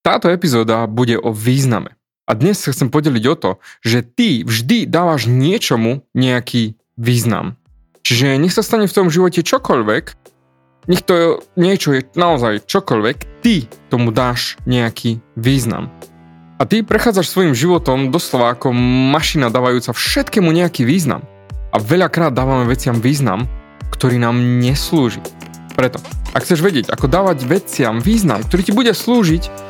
Táto epizóda bude o význame. A dnes sa chcem podeliť o to, že ty vždy dávaš niečomu nejaký význam. Čiže nech sa stane v tom živote čokoľvek, nech to niečo je naozaj čokoľvek, ty tomu dáš nejaký význam. A ty prechádzaš svojim životom doslova ako mašina dávajúca všetkému nejaký význam. A veľakrát dávame veciam význam, ktorý nám neslúži. Preto, ak chceš vedieť, ako dávať veciam význam, ktorý ti bude slúžiť,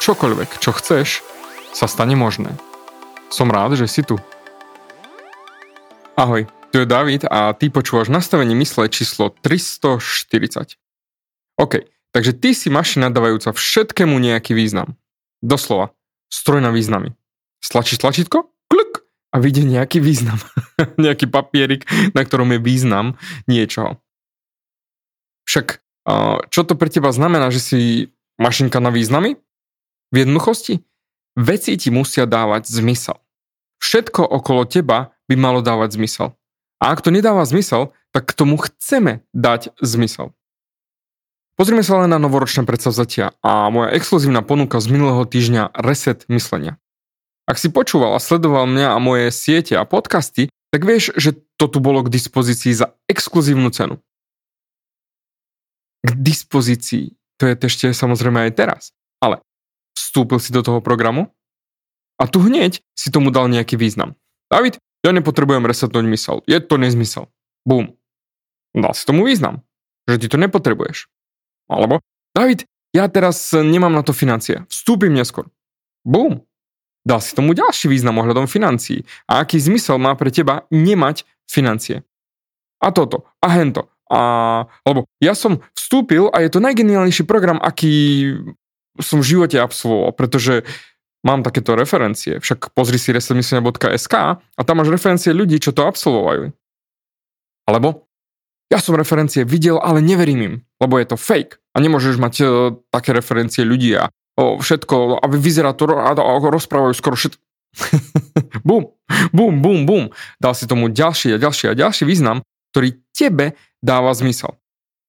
čokoľvek, čo chceš, sa stane možné. Som rád, že si tu. Ahoj, tu je David a ty počúvaš nastavenie mysle číslo 340. OK, takže ty si mašina dávajúca všetkému nejaký význam. Doslova, stroj na významy. Stlačíš tlačítko, klik a vyjde nejaký význam. nejaký papierik, na ktorom je význam niečoho. Však čo to pre teba znamená, že si mašinka na významy? V jednoduchosti, veci ti musia dávať zmysel. Všetko okolo teba by malo dávať zmysel. A ak to nedáva zmysel, tak k tomu chceme dať zmysel. Pozrime sa len na novoročné predsavzatia a moja exkluzívna ponuka z minulého týždňa Reset myslenia. Ak si počúval a sledoval mňa a moje siete a podcasty, tak vieš, že to tu bolo k dispozícii za exkluzívnu cenu. K dispozícii. To je ešte samozrejme aj teraz. Ale vstúpil si do toho programu a tu hneď si tomu dal nejaký význam. David, ja nepotrebujem resetnúť mysel. Je to nezmysel. Bum. Dal si tomu význam, že ty to nepotrebuješ. Alebo, David, ja teraz nemám na to financie. Vstúpim neskôr. Bum. Dal si tomu ďalší význam ohľadom financií. A aký zmysel má pre teba nemať financie. A toto, a hento. A, lebo ja som vstúpil a je to najgeniálnejší program, aký som v živote absolvoval, pretože mám takéto referencie. Však pozri si resetmyslenia.sk a tam máš referencie ľudí, čo to absolvovajú. Alebo ja som referencie videl, ale neverím im, lebo je to fake. A nemôžeš mať uh, také referencie ľudí a uh, všetko, aby vyzerá to a, a rozprávajú skoro všetko. bum, bum, bum, bum. Dal si tomu ďalší a ďalší a ďalší význam, ktorý tebe dáva zmysel.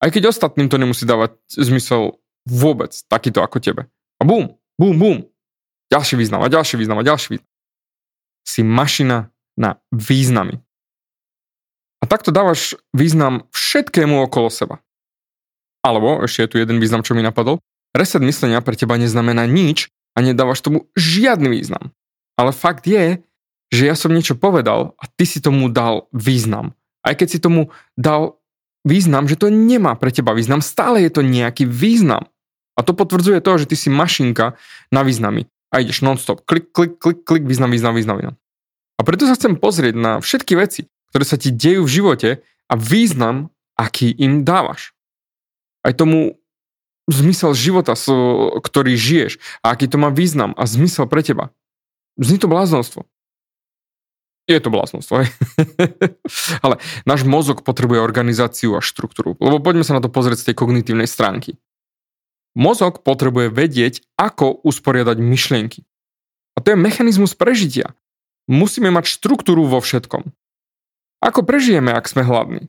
Aj keď ostatným to nemusí dávať zmysel Vôbec takýto ako tebe. A bum, bum, bum. Ďalší význam a ďalší význam a ďalší význam. Si mašina na významy. A takto dávaš význam všetkému okolo seba. Alebo, ešte je tu jeden význam, čo mi napadol, reset myslenia pre teba neznamená nič a nedávaš tomu žiadny význam. Ale fakt je, že ja som niečo povedal a ty si tomu dal význam. Aj keď si tomu dal význam, že to nemá pre teba význam, stále je to nejaký význam. A to potvrdzuje to, že ty si mašinka na významy. A ideš non-stop. Klik, klik, klik, klik, význam, význam, význam. A preto sa chcem pozrieť na všetky veci, ktoré sa ti dejú v živote a význam, aký im dávaš. Aj tomu zmysel života, ktorý žiješ a aký to má význam a zmysel pre teba. Zní to bláznostvo. Je to bláznostvo, Ale náš mozog potrebuje organizáciu a štruktúru. Lebo poďme sa na to pozrieť z tej kognitívnej stránky. Mozog potrebuje vedieť, ako usporiadať myšlienky. A to je mechanizmus prežitia. Musíme mať štruktúru vo všetkom. Ako prežijeme, ak sme hladní?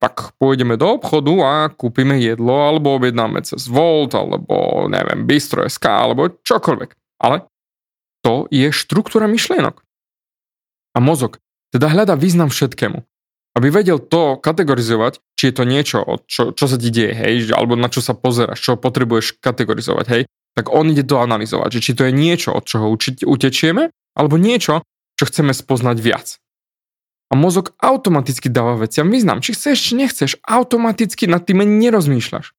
Tak pôjdeme do obchodu a kúpime jedlo, alebo objednáme cez Volt, alebo neviem, Bistro.sk, alebo čokoľvek. Ale to je štruktúra myšlienok. A mozog teda hľadá význam všetkému aby vedel to kategorizovať, či je to niečo, čo, čo sa ti deje, hej, alebo na čo sa pozeráš, čo potrebuješ kategorizovať, hej. tak on ide to analyzovať, že či to je niečo, od čoho utečieme, alebo niečo, čo chceme spoznať viac. A mozog automaticky dáva veciam význam. Či chceš, či nechceš, automaticky nad tým nerozmýšľaš.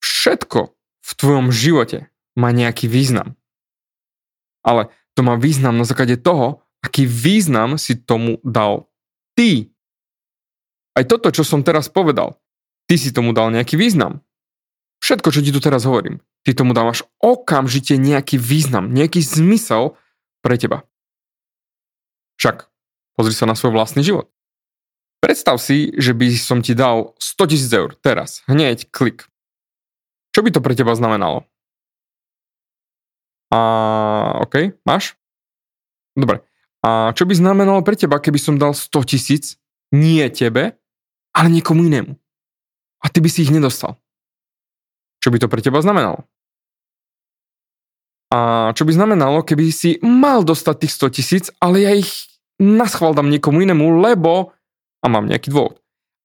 Všetko v tvojom živote má nejaký význam. Ale to má význam na základe toho, aký význam si tomu dal ty. Aj toto, čo som teraz povedal, ty si tomu dal nejaký význam. Všetko, čo ti tu teraz hovorím, ty tomu dávaš okamžite nejaký význam, nejaký zmysel pre teba. Však, pozri sa na svoj vlastný život. Predstav si, že by som ti dal 100 tisíc eur teraz, hneď klik. Čo by to pre teba znamenalo? A OK, máš? Dobre. A čo by znamenalo pre teba, keby som dal 100 tisíc, nie tebe, ale niekomu inému? A ty by si ich nedostal. Čo by to pre teba znamenalo? A čo by znamenalo, keby si mal dostať tých 100 tisíc, ale ja ich naschval dám niekomu inému, lebo, a mám nejaký dôvod,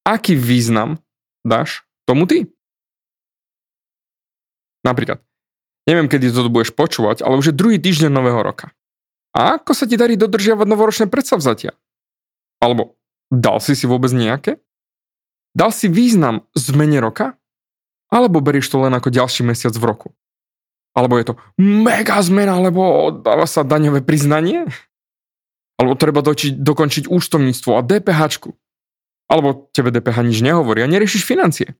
aký význam dáš tomu ty? Napríklad, neviem, kedy to budeš počúvať, ale už je druhý týždeň nového roka. A ako sa ti darí dodržiavať novoročné predsavzatia? Alebo dal si si vôbec nejaké? Dal si význam zmene roka? Alebo berieš to len ako ďalší mesiac v roku? Alebo je to mega zmena, lebo dáva sa daňové priznanie? Alebo treba dočiť, dokončiť účtovníctvo a DPH. Alebo tebe DPH nič nehovorí a neriešiš financie.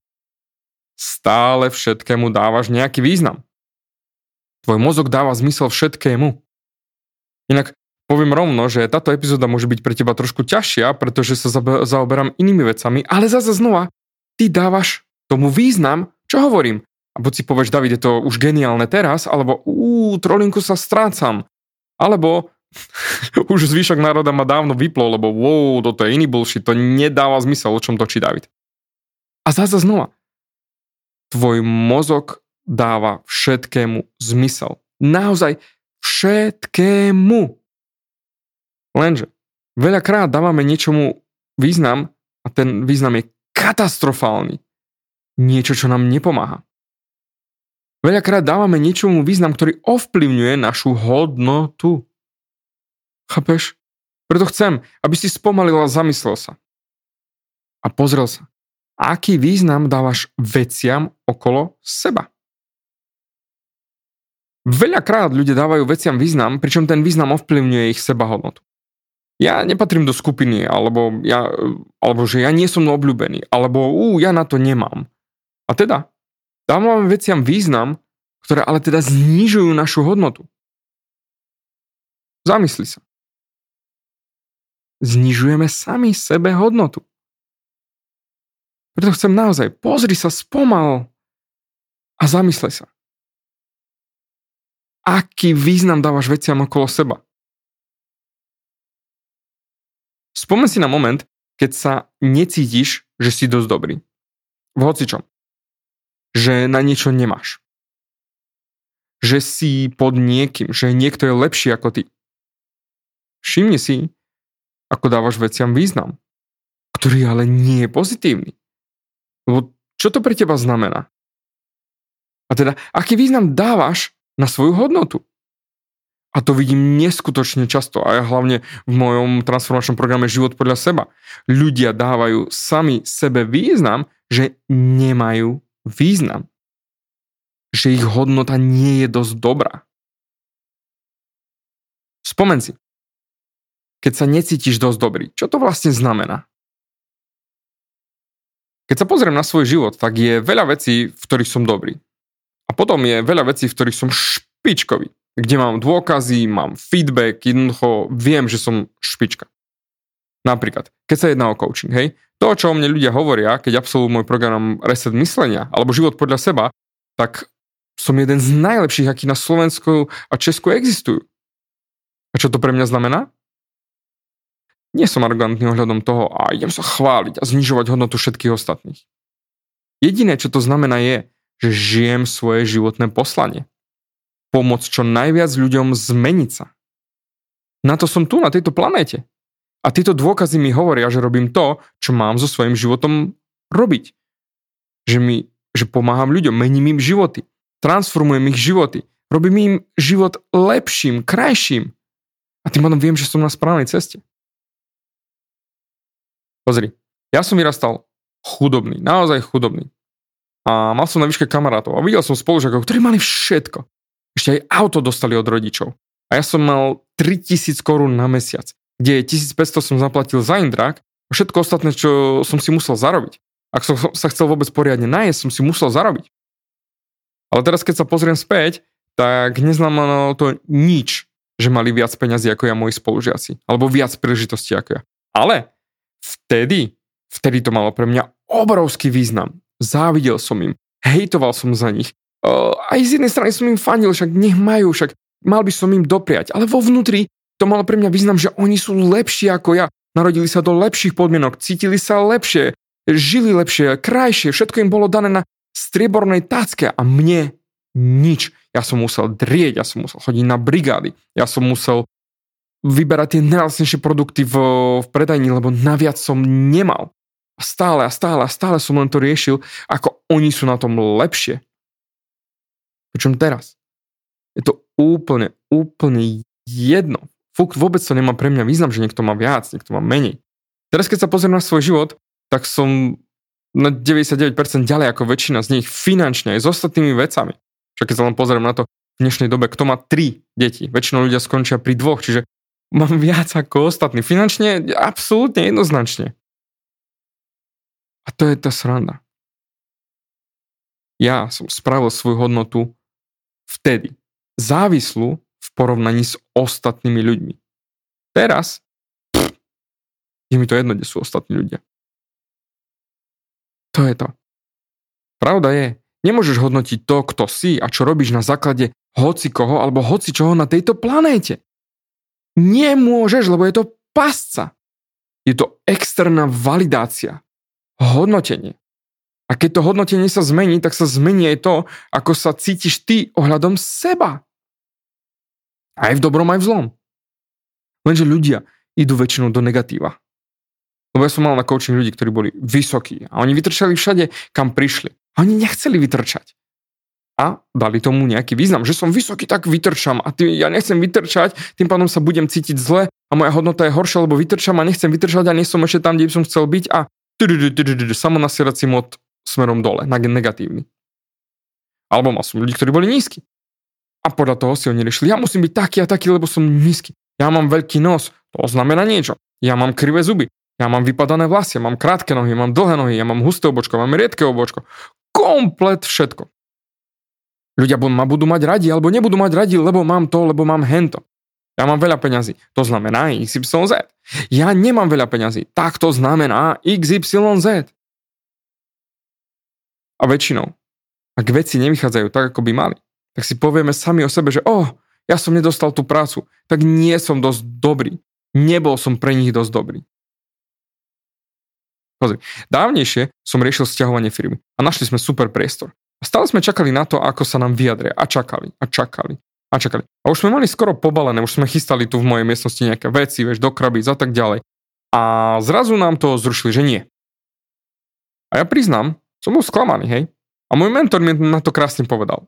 Stále všetkému dávaš nejaký význam. Tvoj mozog dáva zmysel všetkému. Inak poviem rovno, že táto epizóda môže byť pre teba trošku ťažšia, pretože sa zaoberám inými vecami, ale zase znova, ty dávaš tomu význam, čo hovorím. A buď si povieš, David, je to už geniálne teraz, alebo ú, trolinku sa strácam. Alebo už zvyšok národa ma dávno vyplo, lebo wow, toto je iný bullshit, to nedáva zmysel, o čom točí David. A zase znova, tvoj mozog dáva všetkému zmysel. Naozaj všetkému. Lenže veľakrát dávame niečomu význam a ten význam je katastrofálny. Niečo, čo nám nepomáha. Veľakrát dávame niečomu význam, ktorý ovplyvňuje našu hodnotu. Chápeš? Preto chcem, aby si spomalil a zamyslel sa. A pozrel sa, aký význam dávaš veciam okolo seba. Veľakrát ľudia dávajú veciam význam, pričom ten význam ovplyvňuje ich sebahodnotu. Ja nepatrím do skupiny, alebo, ja, alebo že ja nie som obľúbený, alebo ú, ja na to nemám. A teda, Dávame veciam význam, ktoré ale teda znižujú našu hodnotu. Zamysli sa. Znižujeme sami sebe hodnotu. Preto chcem naozaj, pozri sa spomal a zamysle sa. Aký význam dávaš veciam okolo seba? Spomen si na moment, keď sa necítiš, že si dosť dobrý. V hocičom že na niečo nemáš. Že si pod niekým, že niekto je lepší ako ty. Všimni si, ako dávaš veciam význam, ktorý ale nie je pozitívny. Lebo čo to pre teba znamená? A teda, aký význam dávaš na svoju hodnotu? A to vidím neskutočne často a ja hlavne v mojom transformačnom programe Život podľa seba. Ľudia dávajú sami sebe význam, že nemajú význam. Že ich hodnota nie je dosť dobrá. Spomen si. Keď sa necítiš dosť dobrý, čo to vlastne znamená? Keď sa pozriem na svoj život, tak je veľa vecí, v ktorých som dobrý. A potom je veľa vecí, v ktorých som špičkový. Kde mám dôkazy, mám feedback, jednoducho viem, že som špička. Napríklad, keď sa jedná o coaching, hej, to, čo o mne ľudia hovoria, keď absolvujú môj program Reset myslenia alebo život podľa seba, tak som jeden z najlepších, aký na Slovensku a Česku existujú. A čo to pre mňa znamená? Nie som arrogantný ohľadom toho a idem sa chváliť a znižovať hodnotu všetkých ostatných. Jediné, čo to znamená je, že žijem svoje životné poslanie. Pomôcť čo najviac ľuďom zmeniť sa. Na to som tu, na tejto planéte. A tieto dôkazy mi hovoria, že robím to, čo mám so svojím životom robiť. Že, mi, že pomáham ľuďom, mením im životy. transformujem ich životy, robím im život lepším, krajším. A tým pádom viem, že som na správnej ceste. Pozri, ja som vyrastal chudobný, naozaj chudobný. A mal som na výške kamarátov a videl som spolužiakov, ktorí mali všetko. Ešte aj auto dostali od rodičov. A ja som mal 3000 korún na mesiac, kde 1500 som zaplatil za indrák a všetko ostatné, čo som si musel zarobiť. Ak som sa chcel vôbec poriadne najesť, som si musel zarobiť. Ale teraz, keď sa pozriem späť, tak neznamenalo to nič, že mali viac peňazí ako ja moji spolužiaci. Alebo viac príležitostí ako ja. Ale vtedy, vtedy to malo pre mňa obrovský význam. Závidel som im, hejtoval som za nich. Uh, aj z jednej strany som im fandil, však nech majú, však mal by som im dopriať. Ale vo vnútri to malo pre mňa význam, že oni sú lepší ako ja. Narodili sa do lepších podmienok, cítili sa lepšie, žili lepšie, krajšie, všetko im bolo dané na striebornej tácke a mne nič. Ja som musel drieť, ja som musel chodiť na brigády, ja som musel vyberať tie najlacnejšie produkty v, v predajni, lebo naviac som nemal. A stále a stále a stále som len to riešil, ako oni sú na tom lepšie. Pričom teraz je to úplne, úplne jedno. Fuk, vôbec to nemá pre mňa význam, že niekto má viac, niekto má menej. Teraz keď sa pozriem na svoj život, tak som na 99% ďalej ako väčšina z nich finančne aj s ostatnými vecami. Však keď sa len pozriem na to v dnešnej dobe, kto má tri deti, väčšinou ľudia skončia pri dvoch, čiže mám viac ako ostatní. Finančne absolútne jednoznačne. A to je tá sranda. Ja som spravil svoju hodnotu vtedy. Závislú v porovnaní s ostatnými ľuďmi. Teraz pff, je mi to jedno, kde sú ostatní ľudia. To je to. Pravda je, nemôžeš hodnotiť to, kto si a čo robíš na základe hoci koho alebo hoci čoho na tejto planéte. Nemôžeš, lebo je to pasca. Je to externá validácia hodnotenie. A keď to hodnotenie sa zmení, tak sa zmení aj to, ako sa cítiš ty ohľadom seba. Aj v dobrom, aj v zlom. Lenže ľudia idú väčšinou do negatíva. Lebo ja som mal na coaching ľudí, ktorí boli vysokí a oni vytrčali všade, kam prišli. A oni nechceli vytrčať. A dali tomu nejaký význam, že som vysoký, tak vytrčam a tý, ja nechcem vytrčať, tým pádom sa budem cítiť zle a moja hodnota je horšia, lebo vytrčam a nechcem vytrčať a nie som ešte tam, kde by som chcel byť a samonasierací mod smerom dole, na negatívny. Alebo mal som ľudí, ktorí boli nízki. A podľa toho si oni riešili, ja musím byť taký a taký, lebo som nízky. Ja mám veľký nos, to znamená niečo. Ja mám krivé zuby, ja mám vypadané vlasy, ja mám krátke nohy, mám dlhé nohy, ja mám husté obočko, mám riedke obočko. Komplet všetko. Ľudia ma budú mať radi, alebo nebudú mať radi, lebo mám to, lebo mám hento. Ja mám veľa peňazí. To znamená XYZ. Ja nemám veľa peňazí. Tak to znamená XYZ. A väčšinou, ak veci nevychádzajú tak, ako by mali, tak si povieme sami o sebe, že oh, ja som nedostal tú prácu, tak nie som dosť dobrý. Nebol som pre nich dosť dobrý. Pozri, dávnejšie som riešil stiahovanie firmy a našli sme super priestor. A stále sme čakali na to, ako sa nám vyjadria. A čakali, a čakali, a čakali. A už sme mali skoro pobalené, už sme chystali tu v mojej miestnosti nejaké veci, vieš, do krabíc a tak ďalej. A zrazu nám to zrušili, že nie. A ja priznám, som bol sklamaný, hej. A môj mentor mi na to krásne povedal.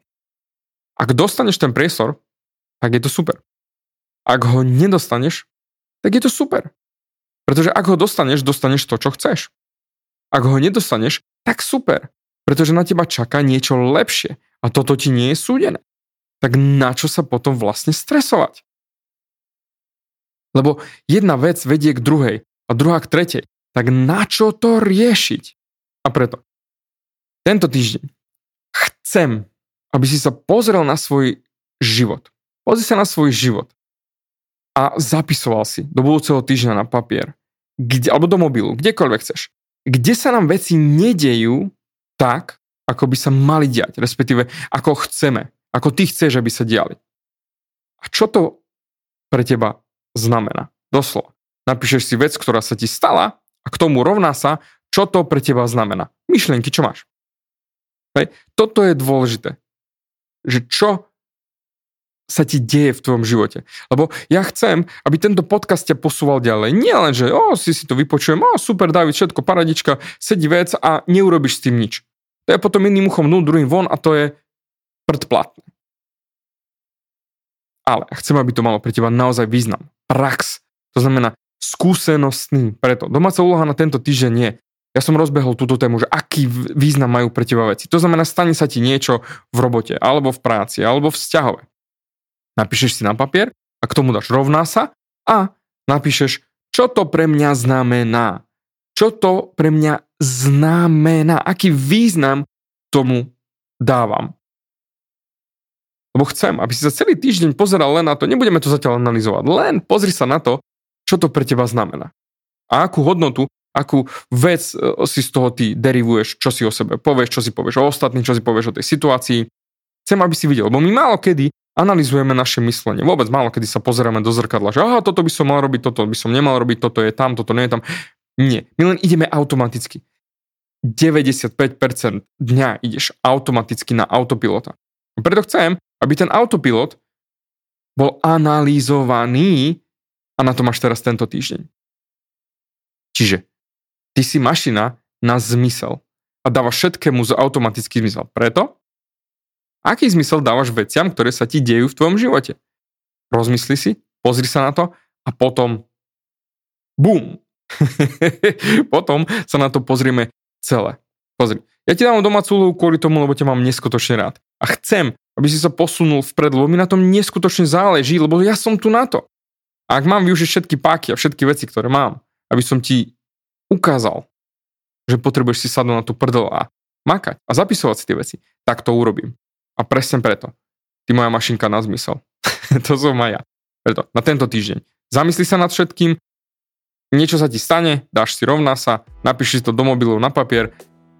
Ak dostaneš ten priestor, tak je to super. Ak ho nedostaneš, tak je to super. Pretože ak ho dostaneš, dostaneš to, čo chceš. Ak ho nedostaneš, tak super. Pretože na teba čaká niečo lepšie a toto ti nie je súdené tak na čo sa potom vlastne stresovať? Lebo jedna vec vedie k druhej a druhá k tretej. Tak na čo to riešiť? A preto, tento týždeň chcem, aby si sa pozrel na svoj život. Pozri sa na svoj život a zapisoval si do budúceho týždňa na papier, kde, alebo do mobilu, kdekoľvek chceš, kde sa nám veci nedejú tak, ako by sa mali diať, respektíve ako chceme ako ty chceš, aby sa diali. A čo to pre teba znamená? Doslova. Napíšeš si vec, ktorá sa ti stala a k tomu rovná sa, čo to pre teba znamená. Myšlienky, čo máš. Hej. Toto je dôležité. Že čo sa ti deje v tvojom živote. Lebo ja chcem, aby tento podcast ťa posúval ďalej. Nie len, že o, si si to vypočujem, o, super, David, všetko, paradička, sedí vec a neurobiš s tým nič. To je potom iným uchom dnu, druhým von a to je predplatné. Ale chcem, aby to malo pre teba naozaj význam. Prax. To znamená skúsenostný. Preto domáca úloha na tento týždeň je, ja som rozbehol túto tému, že aký význam majú pre teba veci. To znamená, stane sa ti niečo v robote, alebo v práci, alebo v vzťahove. Napíšeš si na papier a k tomu dáš rovná sa a napíšeš, čo to pre mňa znamená. Čo to pre mňa znamená. Aký význam tomu dávam. Lebo chcem, aby si sa celý týždeň pozeral len na to, nebudeme to zatiaľ analyzovať, len pozri sa na to, čo to pre teba znamená. A akú hodnotu akú vec e, si z toho ty derivuješ, čo si o sebe povieš, čo si povieš o ostatných, čo si povieš o tej situácii. Chcem, aby si videl, lebo my málo kedy analizujeme naše myslenie. Vôbec málo kedy sa pozeráme do zrkadla, že aha, toto by som mal robiť, toto by som nemal robiť, toto je tam, toto nie je tam. Nie, my len ideme automaticky. 95% dňa ideš automaticky na autopilota. Preto chcem, aby ten autopilot bol analýzovaný a na to máš teraz tento týždeň. Čiže Ty si mašina na zmysel a dávaš všetkému z automatický zmysel. Preto, aký zmysel dávaš veciam, ktoré sa ti dejú v tvojom živote? Rozmysli si, pozri sa na to a potom bum. potom sa na to pozrieme celé. Pozri, ja ti dám domácu úlohu kvôli tomu, lebo ťa mám neskutočne rád. A chcem, aby si sa posunul vpred, lebo mi na tom neskutočne záleží, lebo ja som tu na to. A ak mám využiť všetky páky a všetky veci, ktoré mám, aby som ti ukázal, že potrebuješ si sadnúť na tú prdel a makať a zapisovať si tie veci, tak to urobím. A presne preto. Ty moja mašinka na zmysel. to som aj ja. Preto, na tento týždeň. Zamysli sa nad všetkým, niečo sa ti stane, dáš si rovná sa, napíši si to do mobilu na papier,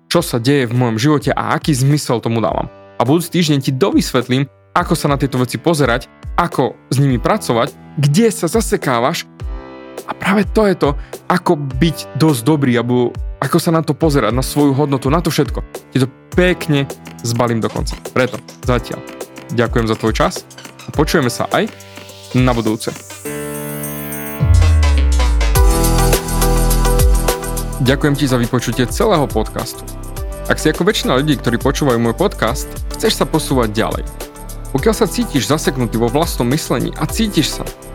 čo sa deje v mojom živote a aký zmysel tomu dávam. A budúci týždeň ti dovysvetlím, ako sa na tieto veci pozerať, ako s nimi pracovať, kde sa zasekávaš a práve to je to, ako byť dosť dobrý, alebo ako sa na to pozerať, na svoju hodnotu, na to všetko. Ti to pekne zbalím do konca. Preto zatiaľ ďakujem za tvoj čas a počujeme sa aj na budúce. Ďakujem ti za vypočutie celého podcastu. Ak si ako väčšina ľudí, ktorí počúvajú môj podcast, chceš sa posúvať ďalej. Pokiaľ sa cítiš zaseknutý vo vlastnom myslení a cítiš sa,